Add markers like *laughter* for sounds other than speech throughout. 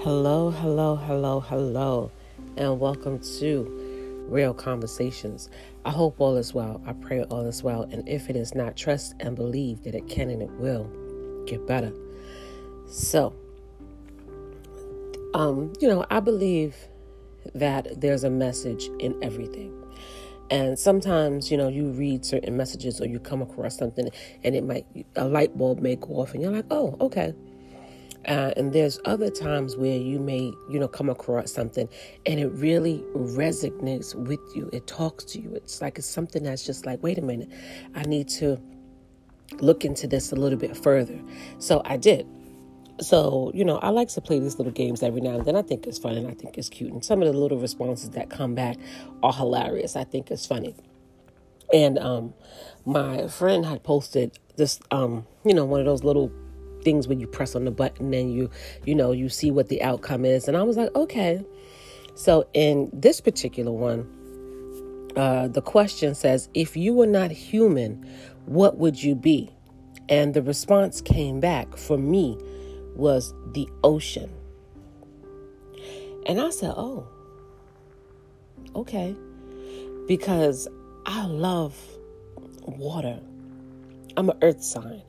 Hello, hello, hello, hello, and welcome to Real Conversations. I hope all is well. I pray all is well. And if it is not, trust and believe that it can and it will get better. So, um, you know, I believe that there's a message in everything. And sometimes, you know, you read certain messages or you come across something and it might, a light bulb may go off and you're like, oh, okay. Uh, and there's other times where you may, you know, come across something and it really resonates with you. It talks to you. It's like it's something that's just like, wait a minute, I need to look into this a little bit further. So I did. So, you know, I like to play these little games every now and then. I think it's fun and I think it's cute. And some of the little responses that come back are hilarious. I think it's funny. And um, my friend had posted this, um, you know, one of those little things where you press on the button and you, you know, you see what the outcome is. And I was like, okay. So in this particular one, uh, the question says, if you were not human, what would you be? And the response came back for me was the ocean. And I said, oh, okay. Because I love water. I'm an earth sign.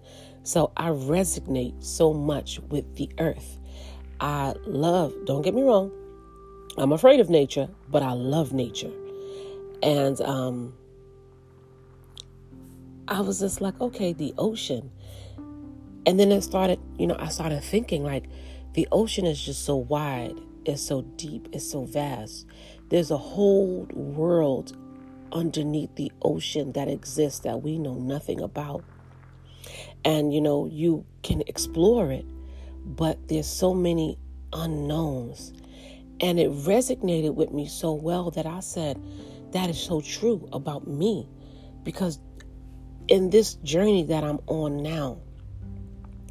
So I resonate so much with the earth. I love, don't get me wrong, I'm afraid of nature, but I love nature. And um, I was just like, okay, the ocean. And then it started, you know, I started thinking like the ocean is just so wide, it's so deep, it's so vast. There's a whole world underneath the ocean that exists that we know nothing about. And you know, you can explore it, but there's so many unknowns. And it resonated with me so well that I said, that is so true about me. Because in this journey that I'm on now,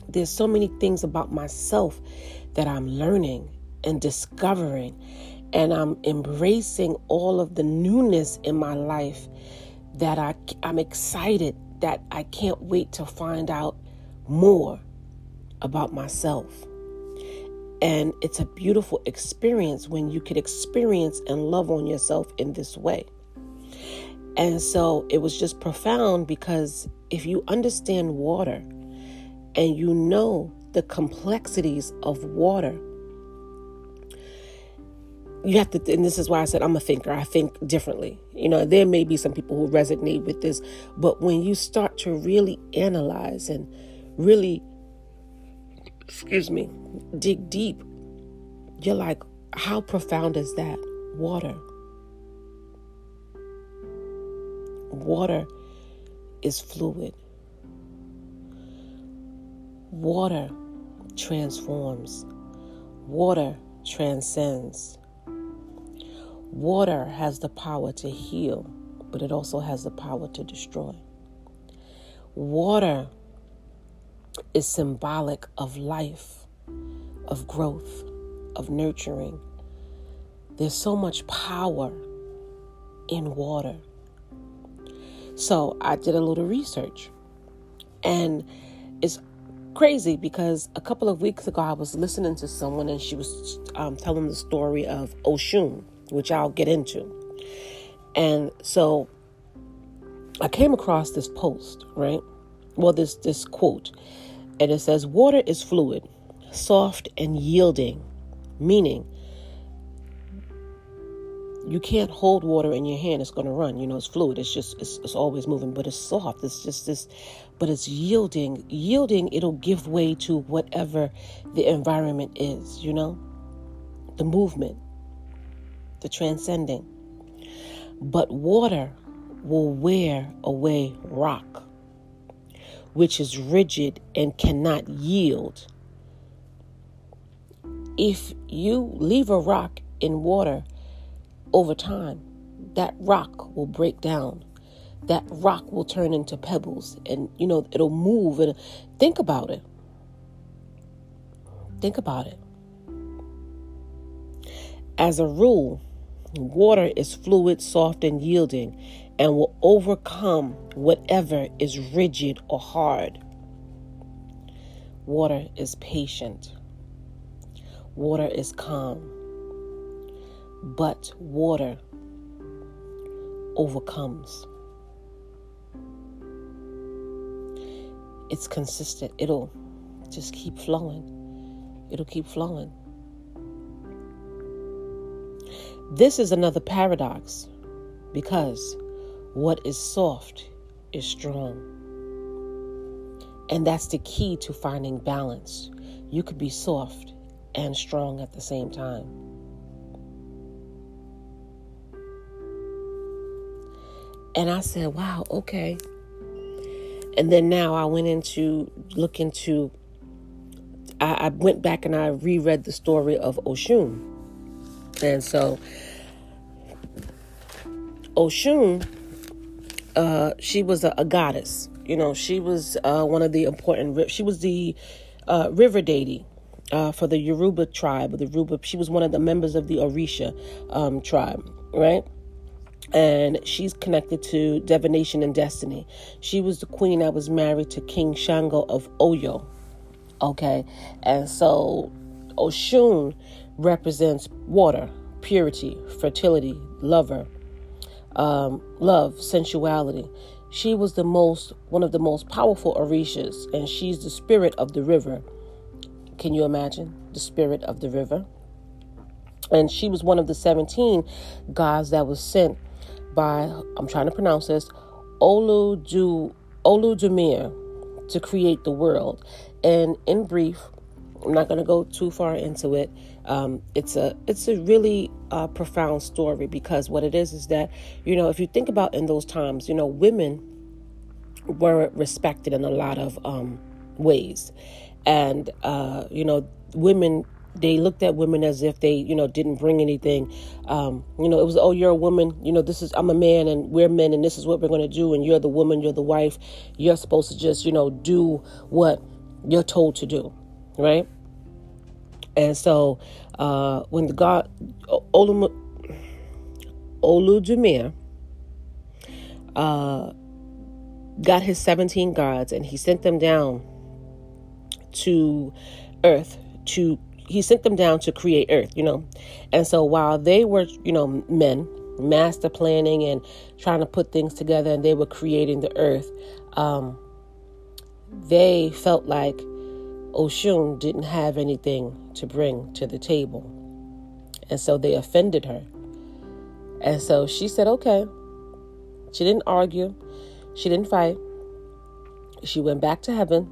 there's so many things about myself that I'm learning and discovering. And I'm embracing all of the newness in my life that I, I'm excited that I can't wait to find out more about myself. And it's a beautiful experience when you can experience and love on yourself in this way. And so it was just profound because if you understand water and you know the complexities of water, you have to, and this is why I said I'm a thinker. I think differently. You know, there may be some people who resonate with this, but when you start to really analyze and really, excuse me, dig deep, you're like, how profound is that? Water. Water is fluid. Water transforms. Water transcends. Water has the power to heal, but it also has the power to destroy. Water is symbolic of life, of growth, of nurturing. There's so much power in water. So I did a little research, and it's crazy because a couple of weeks ago I was listening to someone and she was um, telling the story of Oshun which I'll get into. And so I came across this post, right? Well, this this quote, and it says, "Water is fluid, soft and yielding," meaning you can't hold water in your hand; it's going to run. You know, it's fluid. It's just it's, it's always moving, but it's soft. It's just this, but it's yielding. Yielding, it'll give way to whatever the environment is. You know, the movement the transcending. But water will wear away rock, which is rigid and cannot yield. If you leave a rock in water over time, that rock will break down. That rock will turn into pebbles and, you know, it'll move. And think about it. Think about it. As a rule, water is fluid, soft, and yielding, and will overcome whatever is rigid or hard. Water is patient. water is calm. But water overcomes. It's consistent. It'll just keep flowing. It'll keep flowing. This is another paradox because what is soft is strong. And that's the key to finding balance. You could be soft and strong at the same time. And I said, wow, okay. And then now I went into look into I, I went back and I reread the story of Oshun. And so Oshun, uh, she was a, a, goddess. You know, she was uh, one of the important. She was the uh, river deity uh, for the Yoruba tribe. The Yoruba. She was one of the members of the Orisha um, tribe, right? And she's connected to divination and destiny. She was the queen that was married to King Shango of Oyo. Okay, and so Oshun represents water, purity, fertility, lover, um, love, sensuality. She was the most, one of the most powerful Orishas, and she's the spirit of the river. Can you imagine the spirit of the river? And she was one of the 17 gods that was sent by, I'm trying to pronounce this, Olu Oludumare to create the world. And in brief, I'm not going to go too far into it. Um, it's a it's a really uh, profound story because what it is is that you know if you think about in those times, you know, women were respected in a lot of um, ways, and uh, you know, women they looked at women as if they you know didn't bring anything. Um, you know it was oh you're a woman you know this is i'm a man and we're men and this is what we're going to do and you're the woman you're the wife. You're supposed to just you know do what you're told to do right and so uh, when the God Olum, uh, got his 17 gods and he sent them down to earth to he sent them down to create earth you know? And so while they were you know men master planning and trying to put things together and they were creating the earth um, they felt like Oshun didn't have anything to bring to the table. And so they offended her. And so she said, okay. She didn't argue, she didn't fight. She went back to heaven,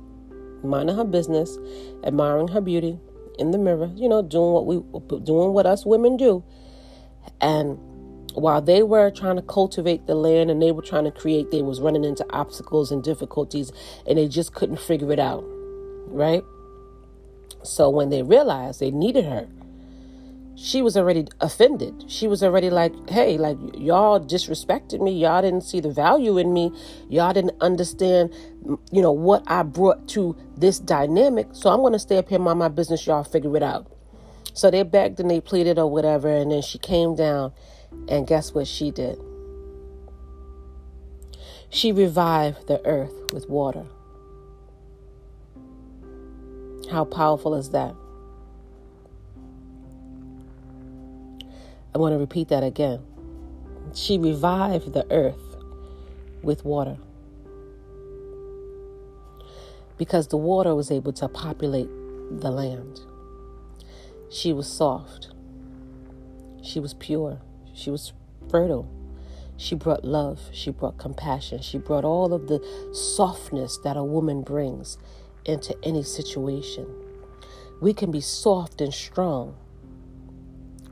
minding her business, admiring her beauty in the mirror, you know, doing what we doing what us women do. And while they were trying to cultivate the land and they were trying to create, they was running into obstacles and difficulties and they just couldn't figure it out. Right? So when they realized they needed her, she was already offended. She was already like, hey, like y'all disrespected me. Y'all didn't see the value in me. Y'all didn't understand, you know, what I brought to this dynamic. So I'm going to stay up here, mind my business. Y'all figure it out. So they begged and they pleaded or whatever. And then she came down. And guess what she did? She revived the earth with water. How powerful is that? I want to repeat that again. She revived the earth with water because the water was able to populate the land. She was soft. She was pure. She was fertile. She brought love. She brought compassion. She brought all of the softness that a woman brings into any situation. We can be soft and strong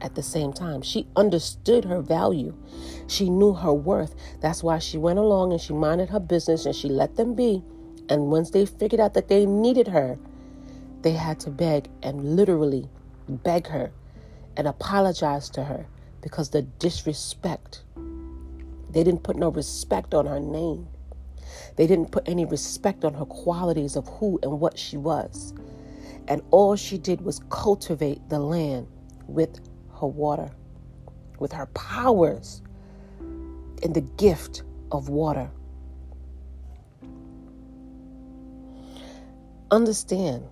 at the same time. She understood her value. She knew her worth. That's why she went along and she minded her business and she let them be. And once they figured out that they needed her, they had to beg and literally beg her and apologize to her because the disrespect. They didn't put no respect on her name. They didn't put any respect on her qualities of who and what she was. And all she did was cultivate the land with her water, with her powers and the gift of water. Understand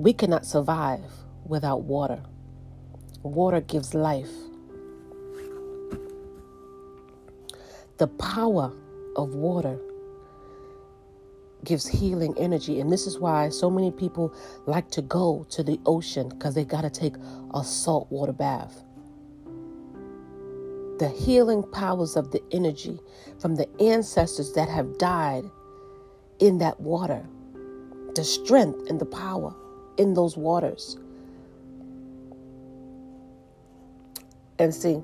We cannot survive without water. Water gives life. The power of water gives healing energy. And this is why so many people like to go to the ocean because they got to take a saltwater bath. The healing powers of the energy from the ancestors that have died in that water, the strength and the power in those waters. And see,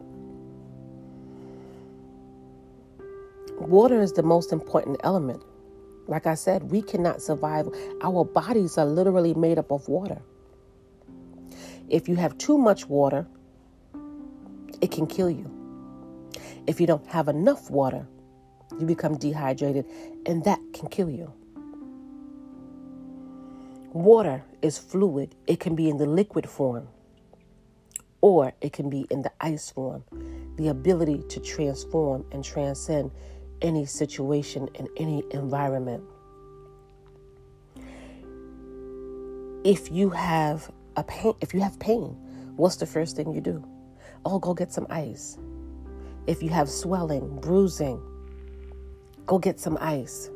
water is the most important element. Like I said, we cannot survive. Our bodies are literally made up of water. If you have too much water, it can kill you. If you don't have enough water, you become dehydrated, and that can kill you. Water is fluid, it can be in the liquid form or it can be in the ice form. The ability to transform and transcend any situation in any environment. If you have a pain, if you have pain, what's the first thing you do? Oh, go get some ice. If you have swelling, bruising, go get some ice.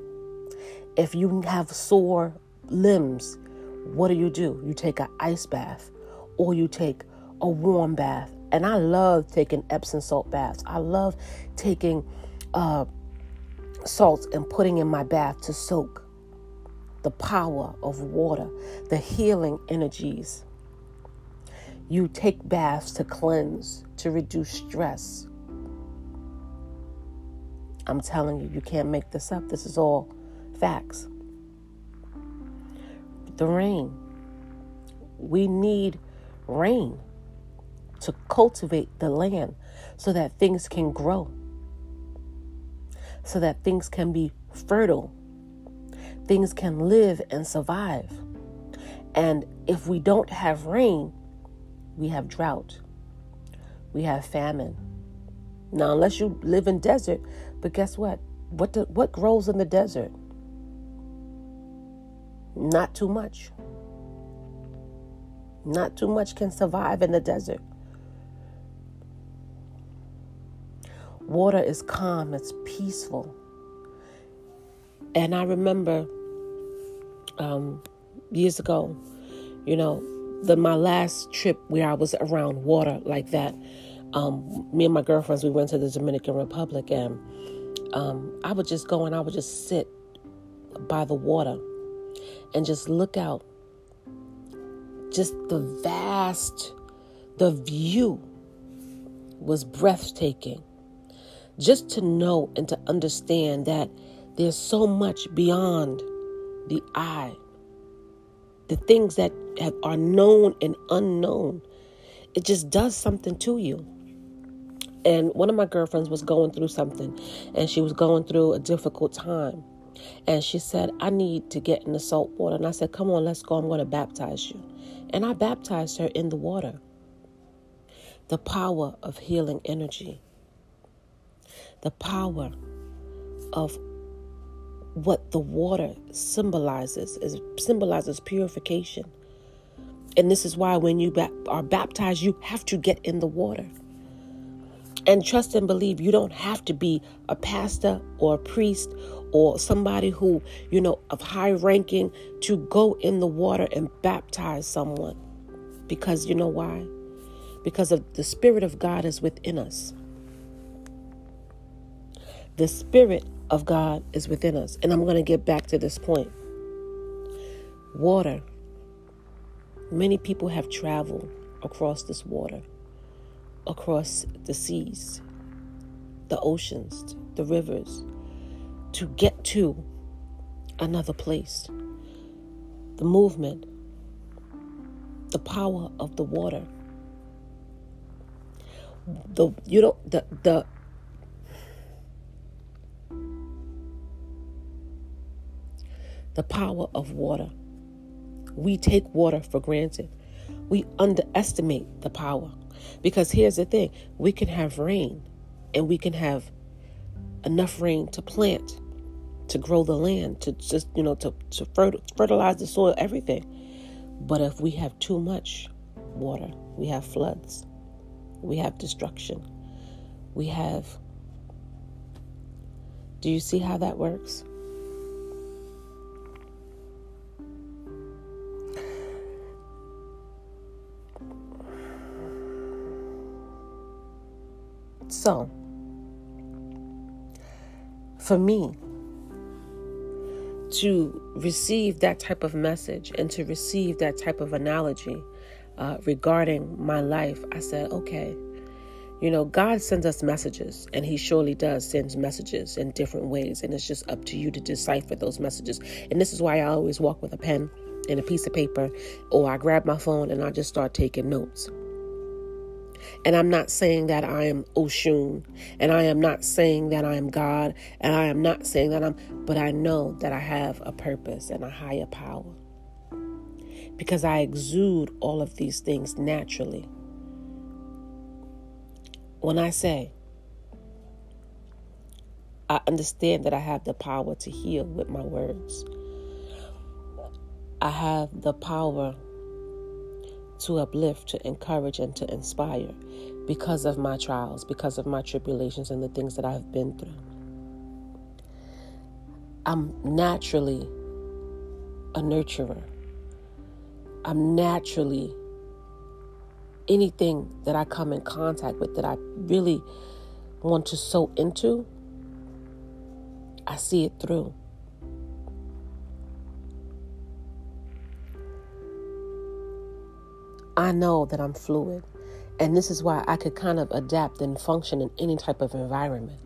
If you have sore limbs, what do you do? You take an ice bath or you take a warm bath. And I love taking Epsom salt baths. I love taking uh, salts and putting in my bath to soak the power of water, the healing energies. You take baths to cleanse, to reduce stress. I'm telling you, you can't make this up. This is all facts. The rain. We need rain to cultivate the land so that things can grow, so that things can be fertile, things can live and survive. And if we don't have rain, we have drought, we have famine. Now, unless you live in desert, but guess what? What do, what grows in the desert? Not too much. Not too much can survive in the desert. Water is calm, it's peaceful. And I remember um, years ago, you know, the my last trip where I was around water like that. Um, me and my girlfriends, we went to the Dominican Republic, and um, I would just go and I would just sit by the water and just look out. Just the vast, the view was breathtaking just to know and to understand that there's so much beyond the eye. The things that have, are known and unknown, it just does something to you. And one of my girlfriends was going through something, and she was going through a difficult time. And she said, I need to get in the salt water. And I said, Come on, let's go. I'm going to baptize you. And I baptized her in the water. The power of healing energy the power of what the water symbolizes is symbolizes purification. And this is why when you are baptized you have to get in the water. And trust and believe you don't have to be a pastor or a priest or somebody who you know of high ranking to go in the water and baptize someone. Because you know why? Because of the spirit of god is within us the Spirit of God is within us. And I'm going to get back to this point. Water. Many people have traveled across this water, across the seas, the oceans, the rivers, to get to another place. The movement, the power of the water. The you know the the the power of water. We take water for granted. We underestimate the power. Because here's the thing we can have rain and we can have enough rain to plant, to grow the land, to just, you know, to, to fertilize the soil, everything. But if we have too much water, we have floods, we have destruction, we have. Do you see how that works? So, for me to receive that type of message and to receive that type of analogy uh, regarding my life, I said, okay, you know, God sends us messages, and He surely does send messages in different ways, and it's just up to you to decipher those messages. And this is why I always walk with a pen and a piece of paper, or I grab my phone and I just start taking notes. And I'm not saying that I am Oshun, and I am not saying that I am God, and I am not saying that I'm, but I know that I have a purpose and a higher power. Because I exude all of these things naturally. When I say, I understand that I have the power to heal with my words. I have the power to uplift, to encourage, and to inspire because of my trials, because of my tribulations, and the things that I've been through. I'm naturally a nurturer. I'm naturally anything that I come in contact with that I really want to sow into, I see it through. I know that I'm fluid. And this is why I could kind of adapt and function in any type of environment.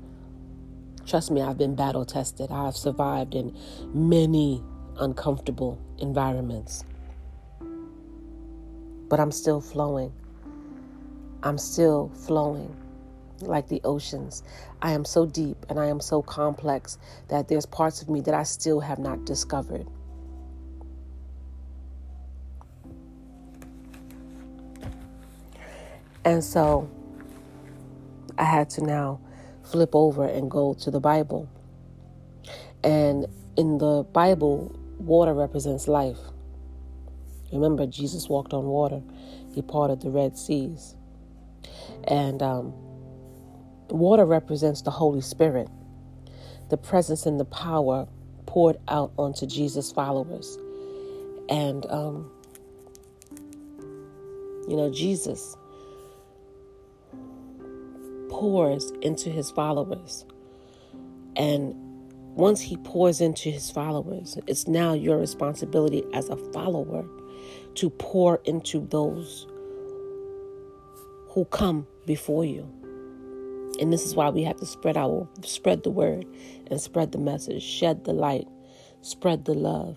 Trust me, I've been battle tested. I've survived in many uncomfortable environments. But I'm still flowing. I'm still flowing like the oceans. I am so deep and I am so complex that there's parts of me that I still have not discovered. And so I had to now flip over and go to the Bible. And in the Bible, water represents life. Remember, Jesus walked on water, he parted the Red Seas. And um, water represents the Holy Spirit, the presence and the power poured out onto Jesus' followers. And, um, you know, Jesus pours into his followers. And once he pours into his followers, it's now your responsibility as a follower to pour into those who come before you. And this is why we have to spread our spread the word and spread the message, shed the light, spread the love,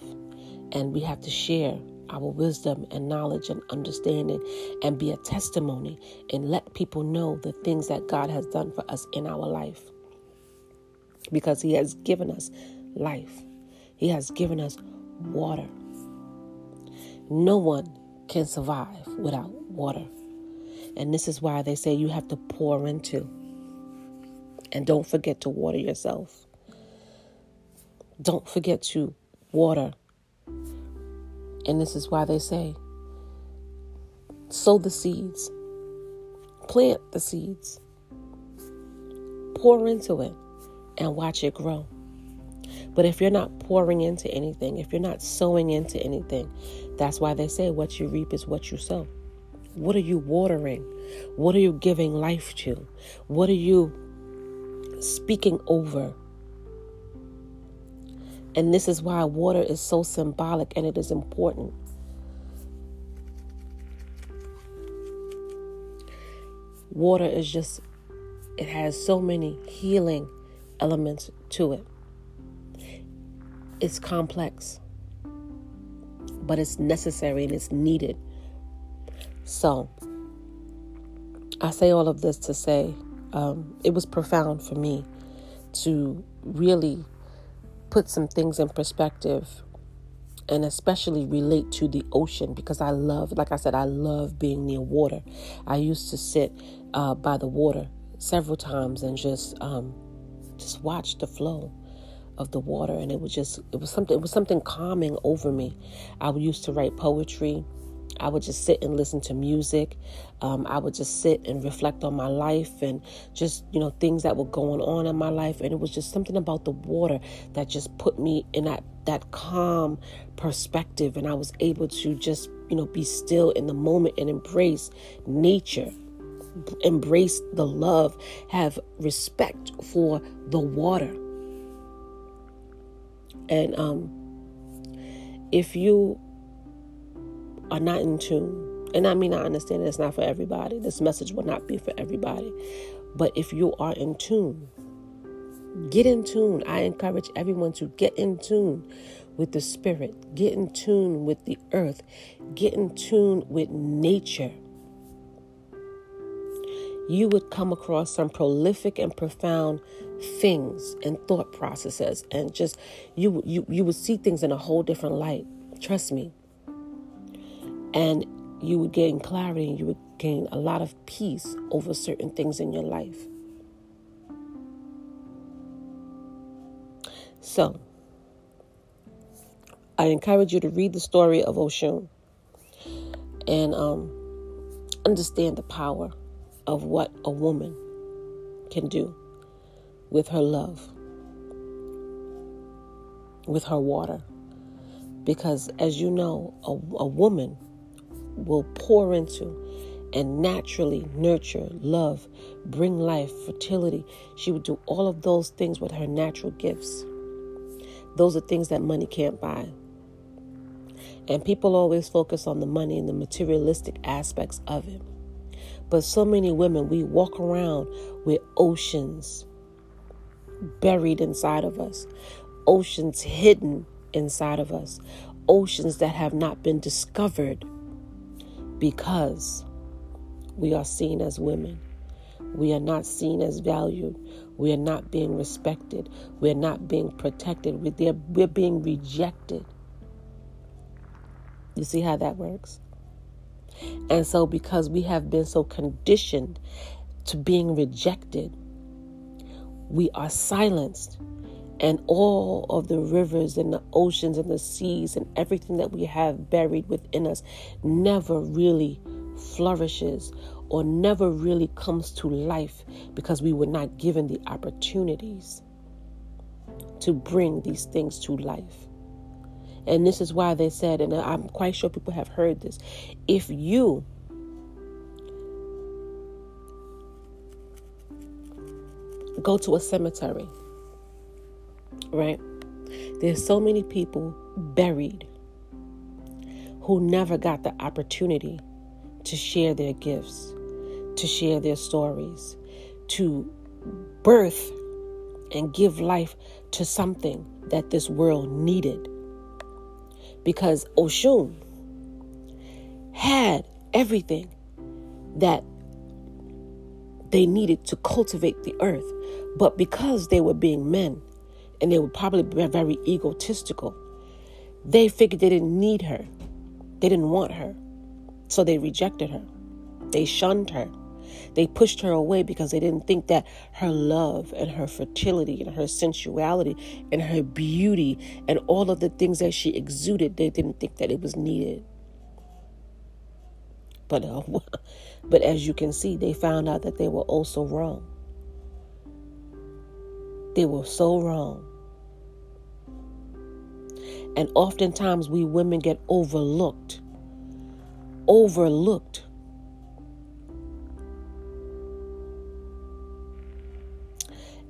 and we have to share our wisdom and knowledge and understanding and be a testimony and let people know the things that God has done for us in our life. Because He has given us life, He has given us water. No one can survive without water. And this is why they say you have to pour into. And don't forget to water yourself. Don't forget to water and this is why they say sow the seeds, plant the seeds, pour into it, and watch it grow. But if you're not pouring into anything, if you're not sowing into anything, that's why they say what you reap is what you sow. What are you watering? What are you giving life to? What are you speaking over? And this is why water is so symbolic and it is important. Water is just, it has so many healing elements to it. It's complex, but it's necessary and it's needed. So, I say all of this to say um, it was profound for me to really put some things in perspective and especially relate to the ocean because I love, like I said, I love being near water. I used to sit uh, by the water several times and just um, just watch the flow of the water and it was just it was something it was something calming over me i used to write poetry I would just sit and listen to music. Um, I would just sit and reflect on my life and just, you know, things that were going on in my life. And it was just something about the water that just put me in that, that calm perspective. And I was able to just, you know, be still in the moment and embrace nature, embrace the love, have respect for the water. And um, if you are not in tune. And I mean, I understand it's not for everybody. This message will not be for everybody. But if you are in tune, get in tune. I encourage everyone to get in tune with the spirit, get in tune with the earth, get in tune with nature. You would come across some prolific and profound things and thought processes and just you you you would see things in a whole different light. Trust me and you would gain clarity and you would gain a lot of peace over certain things in your life. So, I encourage you to read the story of Oshun and um, understand the power of what a woman can do with her love, with her water. Because, as you know, a, a woman will pour into and naturally nurture, love, bring life, fertility. She would do all of those things with her natural gifts. Those are things that money can't buy. And people always focus on the money and the materialistic aspects of it. But so many women, we walk around with oceans buried inside of us, oceans hidden inside of us, oceans that have not been discovered because we are seen as women. We are not seen as valued. We are not being respected. We are not being protected. We're, being rejected. You see how that works? And so, because we have been so conditioned to being rejected, we are silenced and all of the rivers and the oceans and the seas and everything that we have buried within us never really flourishes or never really comes to life because we were not given the opportunities to bring these things to life. And this is why they said, and I'm quite sure people have heard this if you go to a cemetery right? There's so many people buried who never got the opportunity to share their gifts, to share their stories, to birth and give life to something that this world needed. Because Oshun had everything that they needed to cultivate the earth. But because they were being men, and they were probably very egotistical. They figured they didn't need her, they didn't want her, so they rejected her. They shunned her. They pushed her away because they didn't think that her love and her fertility and her sensuality and her beauty and all of the things that she exuded, they didn't think that it was needed. But, uh, *laughs* but as you can see, they found out that they were also wrong. They were so wrong. And oftentimes we women get overlooked. Overlooked.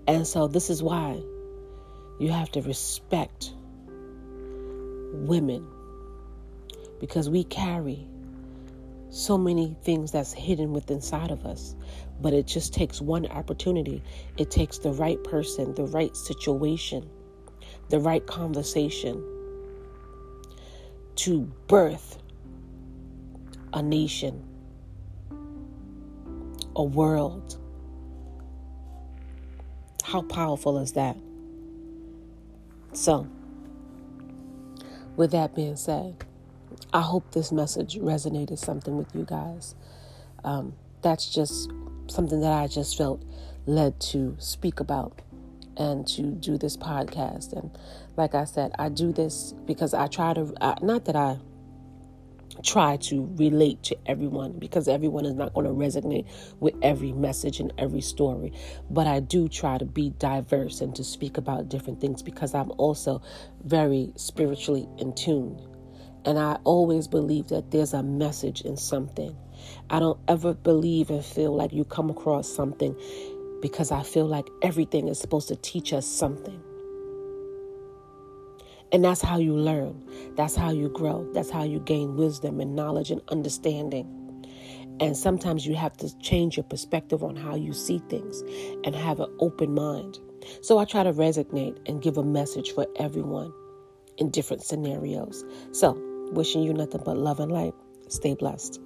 And so this is why you have to respect women because we carry so many things that's hidden within inside of us. But it just takes one opportunity. It takes the right person, the right situation, the right conversation to birth a nation, a world. How powerful is that? So, with that being said, I hope this message resonated something with you guys. Um, that's just something that I just felt led to speak about and to do this podcast. And like I said, I do this because I try to, uh, not that I try to relate to everyone because everyone is not going to resonate with every message and every story. But I do try to be diverse and to speak about different things because I'm also very spiritually in tune. And I always believe that there's a message in something. I don't ever believe and feel like you come across something because I feel like everything is supposed to teach us something. And that's how you learn. That's how you grow. That's how you gain wisdom and knowledge and understanding. And sometimes you have to change your perspective on how you see things and have an open mind. So I try to resonate and give a message for everyone in different scenarios. So, wishing you nothing but love and light. Stay blessed.